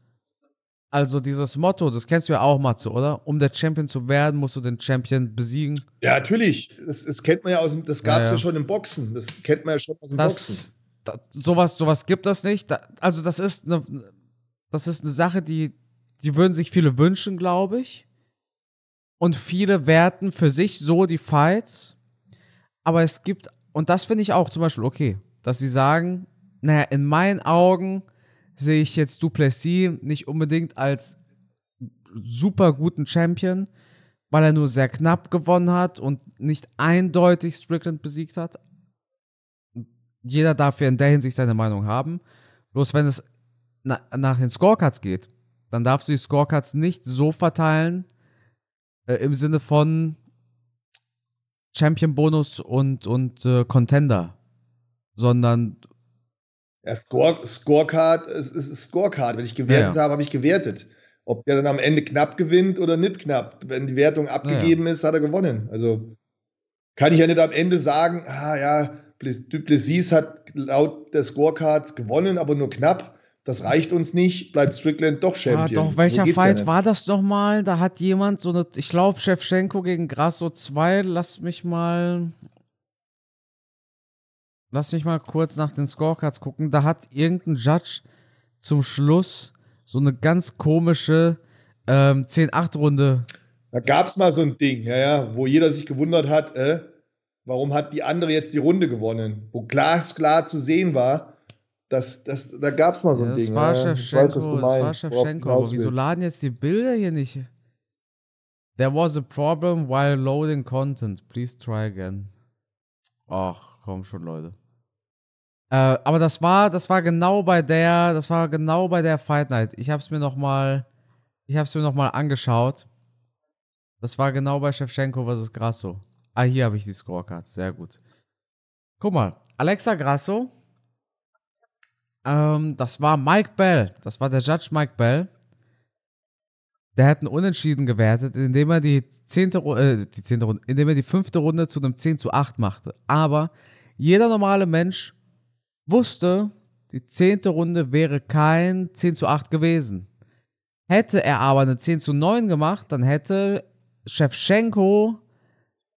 Also dieses Motto, das kennst du ja auch, Matze, oder? Um der Champion zu werden, musst du den Champion besiegen. Ja, natürlich. Das, das kennt man ja aus dem, das gab es ja, ja. ja, schon im Boxen. Das kennt man ja schon aus dem das, Boxen. Das, sowas, sowas gibt es nicht. Da, also das ist eine, das ist eine Sache, die, die würden sich viele wünschen, glaube ich. Und viele werten für sich so die Fights. Aber es gibt, und das finde ich auch zum Beispiel okay, dass sie sagen, naja, in meinen Augen sehe ich jetzt Duplessis nicht unbedingt als super guten Champion, weil er nur sehr knapp gewonnen hat und nicht eindeutig Strickland besiegt hat. Jeder darf ja in der Hinsicht seine Meinung haben. Bloß wenn es na nach den Scorecards geht, dann darfst du die Scorecards nicht so verteilen, äh, im Sinne von Champion-Bonus und, und äh, Contender, sondern ja, Score, Scorecard es ist Scorecard. Wenn ich gewertet ja, ja. habe, habe ich gewertet. Ob der dann am Ende knapp gewinnt oder nicht knapp. Wenn die Wertung abgegeben ist, hat er gewonnen. Also kann ich ja nicht am Ende sagen, ah ja, Duplessis hat laut der Scorecards gewonnen, aber nur knapp. Das reicht uns nicht, bleibt Strickland doch Champion. Ja, doch, welcher so Fight ja war das nochmal? Da hat jemand so eine, ich glaube, Shevchenko gegen Grasso 2, lass mich mal, Lass mich mal kurz nach den Scorecards gucken. Da hat irgendein Judge zum Schluss so eine ganz komische ähm, 10-8-Runde. Da gab es mal so ein Ding, ja, ja, wo jeder sich gewundert hat, äh, warum hat die andere jetzt die Runde gewonnen? Wo glasklar zu sehen war, dass, dass, da gab es mal so ein ja, das Ding. War ja, Shevchenko, weiß, das war Shevchenko, aber wieso laden jetzt die Bilder hier nicht? There was a problem while loading content. Please try again. Ach, komm schon, Leute. Äh, aber das war, das war genau bei der, das war genau bei der Fight Night. Ich habe es mir noch mal, ich habe es mir noch mal angeschaut. Das war genau bei Shevchenko vs. Grasso. Ah, hier habe ich die Scorecards. Sehr gut. Guck mal, Alexa Grasso. Ähm, das war Mike Bell. Das war der Judge Mike Bell. Der hat einen Unentschieden gewertet, indem er die zehnte, äh, die zehnte Runde, indem er die fünfte Runde zu einem 10 zu 8 machte. Aber jeder normale Mensch wusste, die zehnte Runde wäre kein 10 zu 8 gewesen. Hätte er aber eine 10 zu 9 gemacht, dann hätte Shevchenko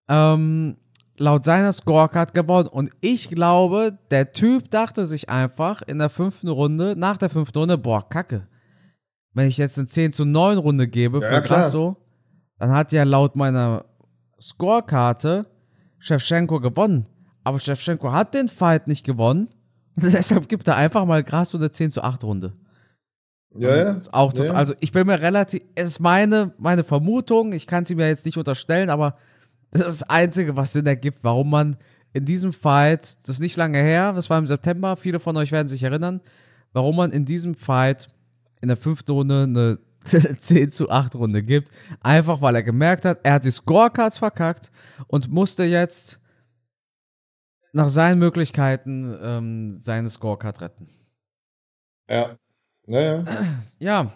ähm, laut seiner Scorecard gewonnen. Und ich glaube, der Typ dachte sich einfach in der fünften Runde, nach der fünften Runde, boah, kacke. Wenn ich jetzt eine 10 zu 9 Runde gebe Ja, für. Grasso, dann hat ja laut meiner Scorekarte Shevchenko gewonnen. Aber Shevchenko hat den Fight nicht gewonnen. Deshalb gibt er einfach mal Grasso eine 10 zu 8 Runde. Ja, ja. Auch ja. also ich bin mir relativ, es ist meine, meine Vermutung, ich kann sie mir jetzt nicht unterstellen, aber das ist das Einzige, was Sinn ergibt, warum man in diesem Fight, das ist nicht lange her, das war im September, viele von euch werden sich erinnern, warum man in diesem Fight in der fünften Runde eine 10 zu 8 Runde gibt. Einfach weil er gemerkt hat, er hat die Scorecards verkackt und musste jetzt nach seinen Möglichkeiten ähm, seine Scorecard retten. Ja. Naja. Ja.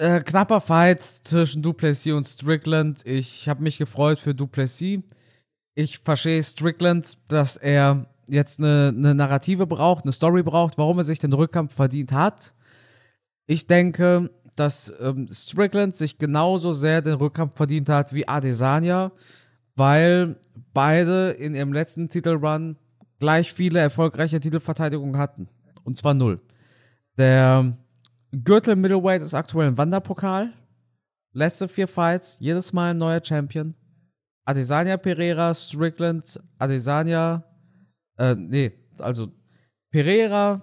Äh, knapper Fight zwischen Duplessis und Strickland. Ich habe mich gefreut für Duplessis. Ich verstehe Strickland, dass er jetzt eine, eine Narrative braucht, eine Story braucht, warum er sich den Rückkampf verdient hat. Ich denke, dass ähm, Strickland sich genauso sehr den Rückkampf verdient hat wie Adesanya, weil beide in ihrem letzten Titelrun gleich viele erfolgreiche Titelverteidigungen hatten. Und zwar null. Der Gürtel Middleweight ist aktuell im Wanderpokal. Letzte vier Fights, jedes Mal ein neuer Champion. Adesanya Pereira, Strickland, Adesanya, äh, nee, also Pereira,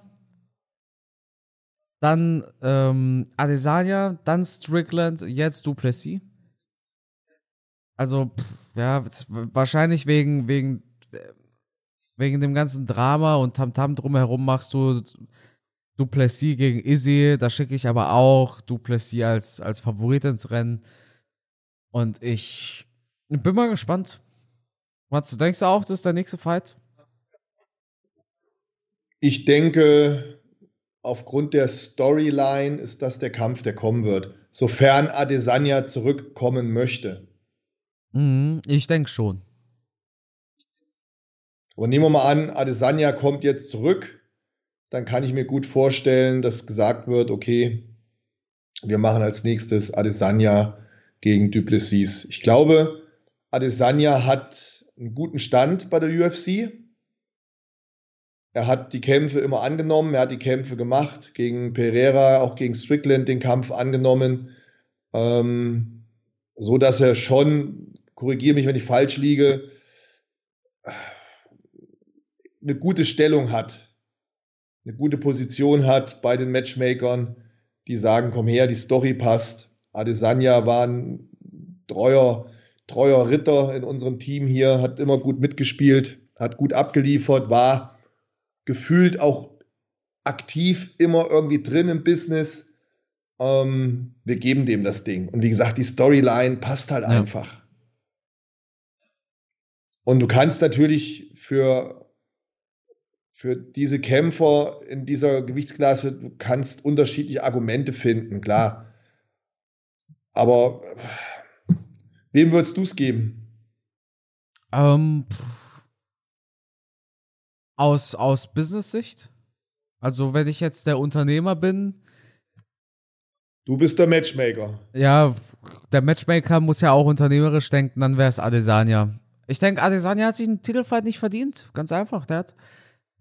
dann ähm, Adesanya, dann Strickland, jetzt Duplessis. Also, pff, ja, wahrscheinlich wegen, wegen, wegen dem ganzen Drama und Tamtam drumherum machst du Duplessis gegen Izzy. Da schicke ich aber auch Duplessis als, als Favorit ins Rennen. Und ich bin mal gespannt. Was, du denkst auch, das ist der nächste Fight? Ich denke, aufgrund der Storyline ist das der Kampf, der kommen wird. Sofern Adesanya zurückkommen möchte. Mhm, ich denke schon. Aber nehmen wir mal an, Adesanya kommt jetzt zurück. Dann kann ich mir gut vorstellen, dass gesagt wird, okay, wir machen als nächstes Adesanya gegen Duplessis. Ich glaube, Adesanya hat einen guten Stand bei der UFC. Er hat die Kämpfe immer angenommen, er hat die Kämpfe gemacht, gegen Pereira, auch gegen Strickland den Kampf angenommen, ähm, so dass er schon, korrigiere mich, wenn ich falsch liege, eine gute Stellung hat, eine gute Position hat bei den Matchmakern, die sagen, komm her, die Story passt. Adesanya war ein treuer, treuer Ritter in unserem Team hier, hat immer gut mitgespielt, hat gut abgeliefert, war gefühlt auch aktiv immer irgendwie drin im Business. Ähm, wir geben dem das Ding. Und wie gesagt, die Storyline passt halt Ja. einfach. Und du kannst natürlich für, für diese Kämpfer in dieser Gewichtsklasse, du kannst unterschiedliche Argumente finden, klar. Aber wem würdest du es geben? Ähm, aus, aus Business-Sicht? Also, wenn ich jetzt der Unternehmer bin, Du bist der Matchmaker. ja, der Matchmaker muss ja auch unternehmerisch denken, dann wäre es Adesanya. Ich denke, Adesanya hat sich einen Titelfight nicht verdient. Ganz einfach. Der hat,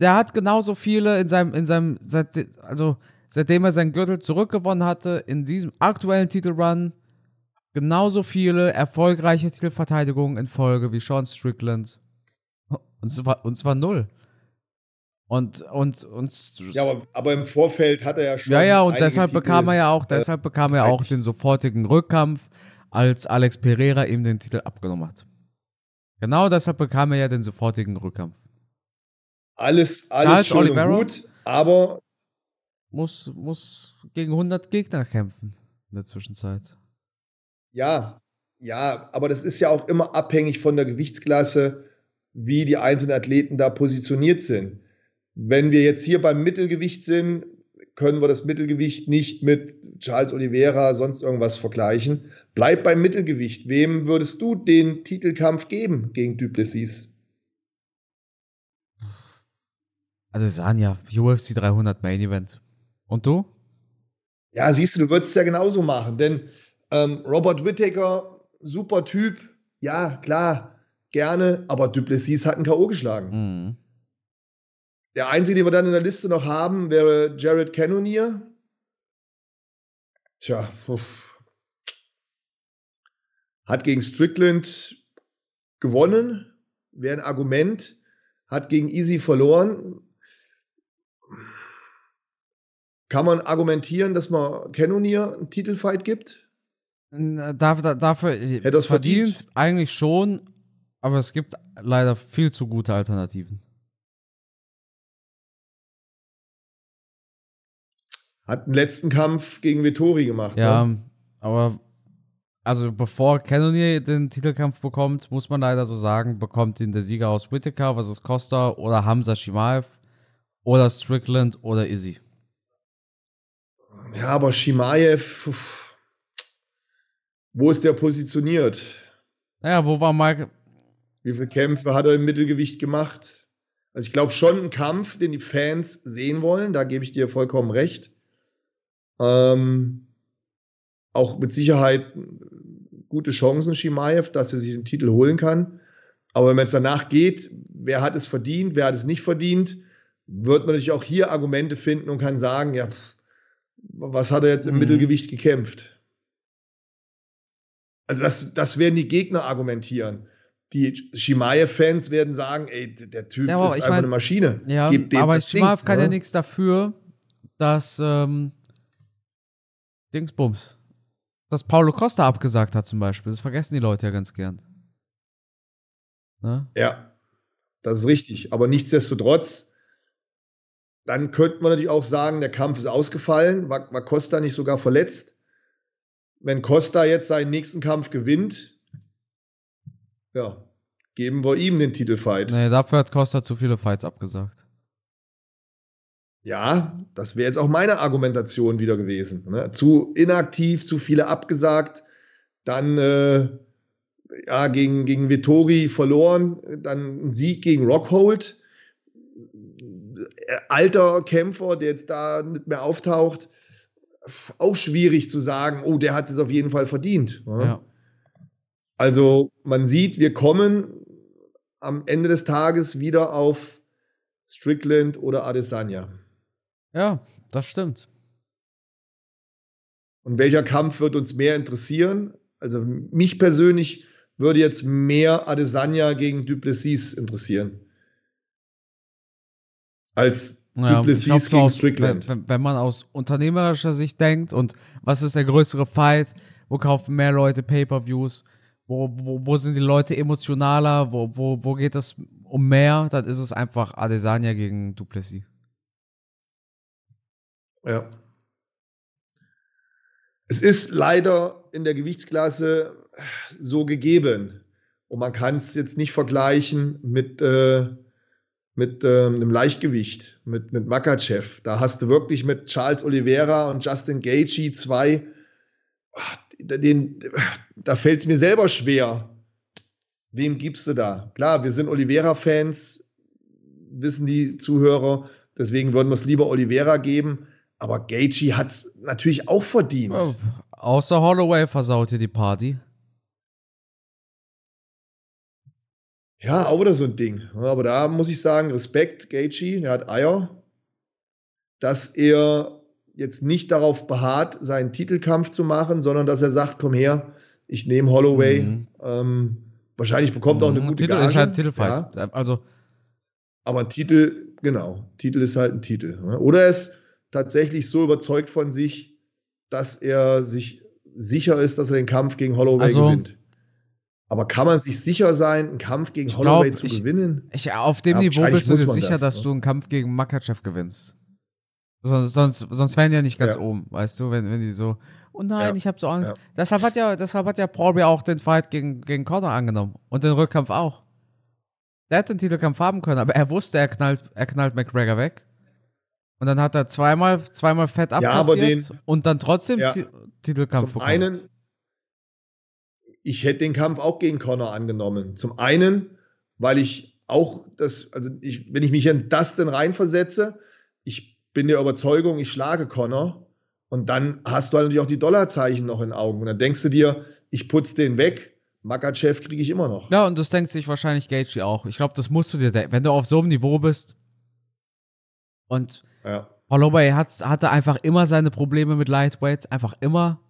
der hat genauso viele in seinem, in seinem, seit, also seitdem er seinen Gürtel zurückgewonnen hatte, in diesem aktuellen Titelrun genauso viele erfolgreiche Titelverteidigungen in Folge wie Sean Strickland. Und zwar, und zwar null. Und, und, und, Ja, aber, aber im Vorfeld hat er ja schon. ja, ja, und deshalb Titel- bekam er ja auch, äh, deshalb bekam er auch den sofortigen Rückkampf, als Alex Pereira ihm den Titel abgenommen hat. Genau deshalb bekam er ja den sofortigen Rückkampf. Alles, alles Charles schön Oliveira? gut, aber Muss, muss gegen 100 Gegner kämpfen in der Zwischenzeit. ja, ja, aber das ist ja auch immer abhängig von der Gewichtsklasse, wie die einzelnen Athleten da positioniert sind. Wenn wir jetzt hier beim Mittelgewicht sind, können wir das Mittelgewicht nicht mit Charles Oliveira, sonst irgendwas vergleichen. Bleib beim Mittelgewicht. Wem würdest du den Titelkampf geben gegen Duplessis? Also Sanja, UFC 300 Main Event. Und du? Ja, siehst du, du würdest es ja genauso machen, denn ähm, Robert Whittaker, super Typ, ja, klar, gerne, aber Duplessis hat einen K.O. geschlagen. Mhm. Der einzige, den wir dann in der Liste noch haben, wäre Jared Cannonier. Tja, uff. hat gegen Strickland gewonnen, wäre ein Argument, hat gegen Easy verloren. Kann man argumentieren, dass man Cannonier einen Titelfight gibt? Dafür, dafür Hätte er's verdient? Eigentlich schon, aber es gibt leider viel zu gute Alternativen. Hat einen letzten Kampf gegen Vittori gemacht. Ja, Ne? aber also bevor Cannonier den Titelkampf bekommt, muss man leider so sagen, bekommt ihn der Sieger aus Whittaker versus Costa oder Hamza Shimaev oder Strickland oder Izzy. Ja, aber Shimaev, wo ist der positioniert? Naja, wo war Mike? Wie viele Kämpfe hat er im Mittelgewicht gemacht? Also ich glaube schon ein Kampf, den die Fans sehen wollen, da gebe ich dir vollkommen recht. Ähm, auch mit Sicherheit gute Chancen, Shimaev, dass er sich den Titel holen kann. Aber wenn man jetzt danach geht, wer hat es verdient, wer hat es nicht verdient, wird man natürlich auch hier Argumente finden und kann sagen, ja, pff, was hat er jetzt im Mhm. Mittelgewicht gekämpft? Also das, das werden die Gegner argumentieren. Die Shimaev-Fans werden sagen, ey, der Typ Ja, ist einfach mein- eine Maschine. Ja, Gib dem aber Shimaev kann ja ne? nichts dafür, dass ähm, Dingsbums, dass Paulo Costa abgesagt hat zum Beispiel. Das vergessen die Leute ja ganz gern. Ne? Ja, das ist richtig. Aber nichtsdestotrotz, dann könnte man natürlich auch sagen, der Kampf ist ausgefallen. War, war Costa nicht sogar verletzt? Wenn Costa jetzt seinen nächsten Kampf gewinnt, ja, geben wir ihm den Titelfight. Nee, dafür hat Costa zu viele Fights abgesagt. Ja, das wäre jetzt auch meine Argumentation wieder gewesen. Ne? Zu inaktiv, zu viele abgesagt, dann äh, ja, gegen, gegen Vittori verloren, dann ein Sieg gegen Rockhold. Alter Kämpfer, der jetzt da nicht mehr auftaucht. Auch schwierig zu sagen, oh, der hat es auf jeden Fall verdient. ne? Ja. Also man sieht, wir kommen am Ende des Tages wieder auf Strickland oder Adesanya. Ja, das stimmt. Und welcher Kampf wird uns mehr interessieren? Also mich persönlich würde jetzt mehr Adesanya gegen Duplessis interessieren. Als Ja, Duplessis gegen aus, Strickland. wenn, wenn- wenn man aus unternehmerischer Sicht denkt und was ist der größere Fight, wo kaufen mehr Leute Pay-Per-Views, wo, wo, wo sind die Leute emotionaler, wo, wo, wo geht es um mehr, dann ist es einfach Adesanya gegen Duplessis. Ja. Es ist leider in der Gewichtsklasse so gegeben. Und man kann es jetzt nicht vergleichen mit, äh, mit ähm, einem Leichtgewicht, mit, mit Makachev. Da hast du wirklich mit Charles Oliveira und Justin Gaethje zwei, ach, den, da fällt es mir selber schwer. Wem gibst du da? Klar, wir sind Oliveira-Fans, wissen die Zuhörer. Deswegen würden wir es lieber Oliveira geben. Aber Gaethje hat es natürlich auch verdient. Oh, außer Holloway versaut hier die Party. Ja, auch wieder so ein Ding. Aber da muss ich sagen, Respekt, Gaethje, er hat Eier, dass er jetzt nicht darauf beharrt, seinen Titelkampf zu machen, sondern dass er sagt, komm her, ich nehme Holloway. Mhm. Ähm, wahrscheinlich bekommt er auch eine Mhm, gute Titel Gage. ist halt Titelfight. Ja, Also, aber Titel, genau, Titel ist halt ein Titel. ne? Oder er ist tatsächlich so überzeugt von sich, dass er sich sicher ist, dass er den Kampf gegen Holloway Also, gewinnt. Aber kann man sich sicher sein, einen Kampf gegen Ich Holloway glaub, zu ich- gewinnen? Ich, auf dem Ja, Niveau bist du dir sicher, das, dass ne? du einen Kampf gegen Makachev gewinnst. Sonst, sonst, sonst wären die ja nicht ganz Ja. oben, weißt du, wenn, wenn die so, oh nein, Ja. ich habe so Angst. Ja. Deshalb hat ja, deshalb hat ja Paul ja auch den Fight gegen, gegen Conor angenommen und den Rückkampf auch. Der hätte den Titelkampf haben können, aber er wusste, er knallt, er knallt McGregor weg. Und dann hat er zweimal, zweimal fett Ja, abkassiert aber den- und dann trotzdem Ja. Ti- Titelkampf Zum bekommen. einen, ich hätte den Kampf auch gegen Connor angenommen. Zum einen, weil ich auch das, also ich, wenn ich mich in Dustin reinversetze, ich bin der Überzeugung, ich schlage Connor und dann hast du halt natürlich auch die Dollarzeichen noch in Augen. Und dann denkst du dir, ich putze den weg, Makachev kriege ich immer noch. Ja, und das denkt sich wahrscheinlich Gaethje auch. Ich glaube, das musst du dir denken. Wenn du auf so einem Niveau bist und Ja. Holloway hat, hatte einfach immer seine Probleme mit Lightweights, einfach immer.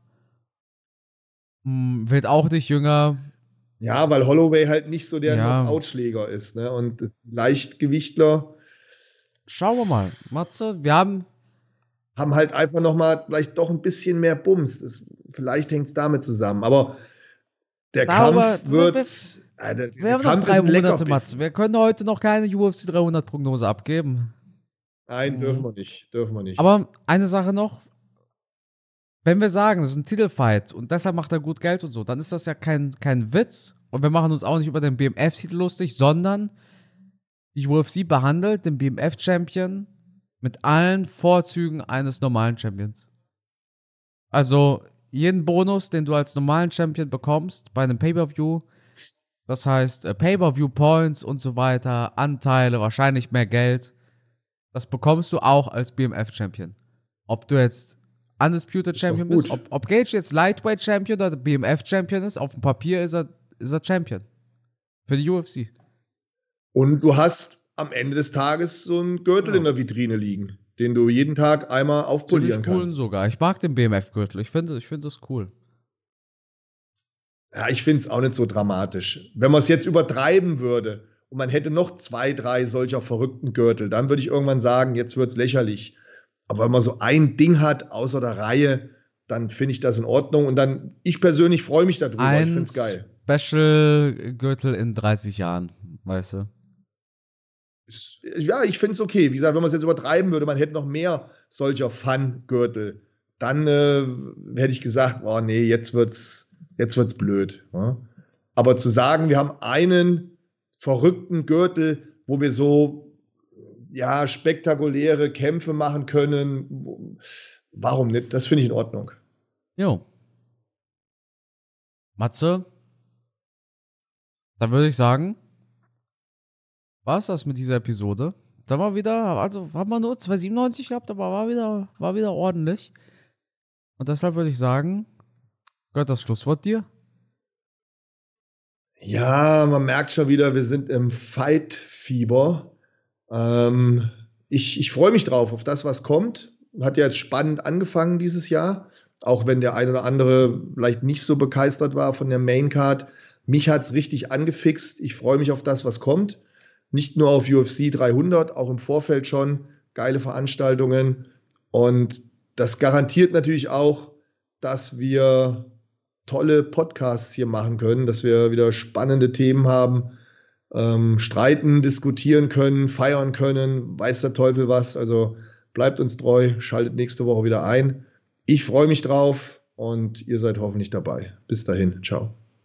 Hm, wird auch nicht jünger. Ja, weil Holloway halt nicht so der Ja. Knockout-Schläger ist. Ne? Und Leichtgewichtler Schauen wir mal. Matze, wir haben. haben halt einfach noch mal vielleicht doch ein bisschen mehr Bums. Das, vielleicht hängt es damit zusammen. Aber der Aber Kampf wird. wir- äh, der, Wir der haben noch Kampf drei ist ein Monate. Matze. Wir können heute noch keine UFC 300 Prognose abgeben. Nein, Mhm. dürfen wir nicht. Dürfen wir nicht. Aber eine Sache noch. Wenn wir sagen, das ist ein Titelfight und deshalb macht er gut Geld und so, dann ist das ja kein, kein Witz. Und wir machen uns auch nicht über den BMF-Titel lustig, sondern die UFC behandelt den BMF-Champion mit allen Vorzügen eines normalen Champions. Also jeden Bonus, den du als normalen Champion bekommst bei einem Pay-Per-View, das heißt äh, Pay-Per-View-Points und so weiter, Anteile, wahrscheinlich mehr Geld, das bekommst du auch als BMF-Champion. Ob du jetzt Undisputed Champion bist, ob, ob Gage jetzt Lightweight Champion oder BMF Champion ist, auf dem Papier ist er, ist er Champion. Für die UFC. Und du hast am Ende des Tages so einen Gürtel Ja. in der Vitrine liegen, den du jeden Tag einmal aufpolieren Ziemlich cool kannst. sogar. Ich mag den BMF-Gürtel. Ich finde ich find das cool. Ja, ich finde es auch nicht so dramatisch. Wenn man es jetzt übertreiben würde und man hätte noch zwei, drei solcher verrückten Gürtel, dann würde ich irgendwann sagen, jetzt wird es lächerlich. Aber wenn man so ein Ding hat außer der Reihe, dann finde ich das in Ordnung. Und dann, ich persönlich freue mich darüber. ich finde Ein es geil. Special-Gürtel in 30 Jahren, weißt du? Ja, ich finde es okay. Wie gesagt, wenn man es jetzt übertreiben würde, man hätte noch mehr solcher Fun-Gürtel, dann äh, hätte ich gesagt, oh nee, jetzt wird's, jetzt wird's blöd. Ja? Aber zu sagen, wir haben einen verrückten Gürtel, wo wir so ja, spektakuläre Kämpfe machen können, warum nicht? Das finde ich in Ordnung. Jo. Matze, dann würde ich sagen, war es das mit dieser Episode. Da war wieder, also haben wir nur 2,97 gehabt, aber war wieder, war wieder ordentlich. Und deshalb würde ich sagen, gehört das Schlusswort dir? Ja, man merkt schon wieder, wir sind im Fight-Fieber. Ähm, ich ich freue mich drauf, auf das, was kommt. Hat ja jetzt spannend angefangen dieses Jahr, auch wenn der ein oder andere vielleicht nicht so begeistert war von der Maincard. Mich hat es richtig angefixt. Ich freue mich auf das, was kommt. Nicht nur auf UFC 300, auch im Vorfeld schon. Geile Veranstaltungen. Und das garantiert natürlich auch, dass wir tolle Podcasts hier machen können, dass wir wieder spannende Themen haben, ähm, streiten, diskutieren können, feiern können, weiß der Teufel was. Also bleibt uns treu, schaltet nächste Woche wieder ein. Ich freue mich drauf und ihr seid hoffentlich dabei. Bis dahin, ciao.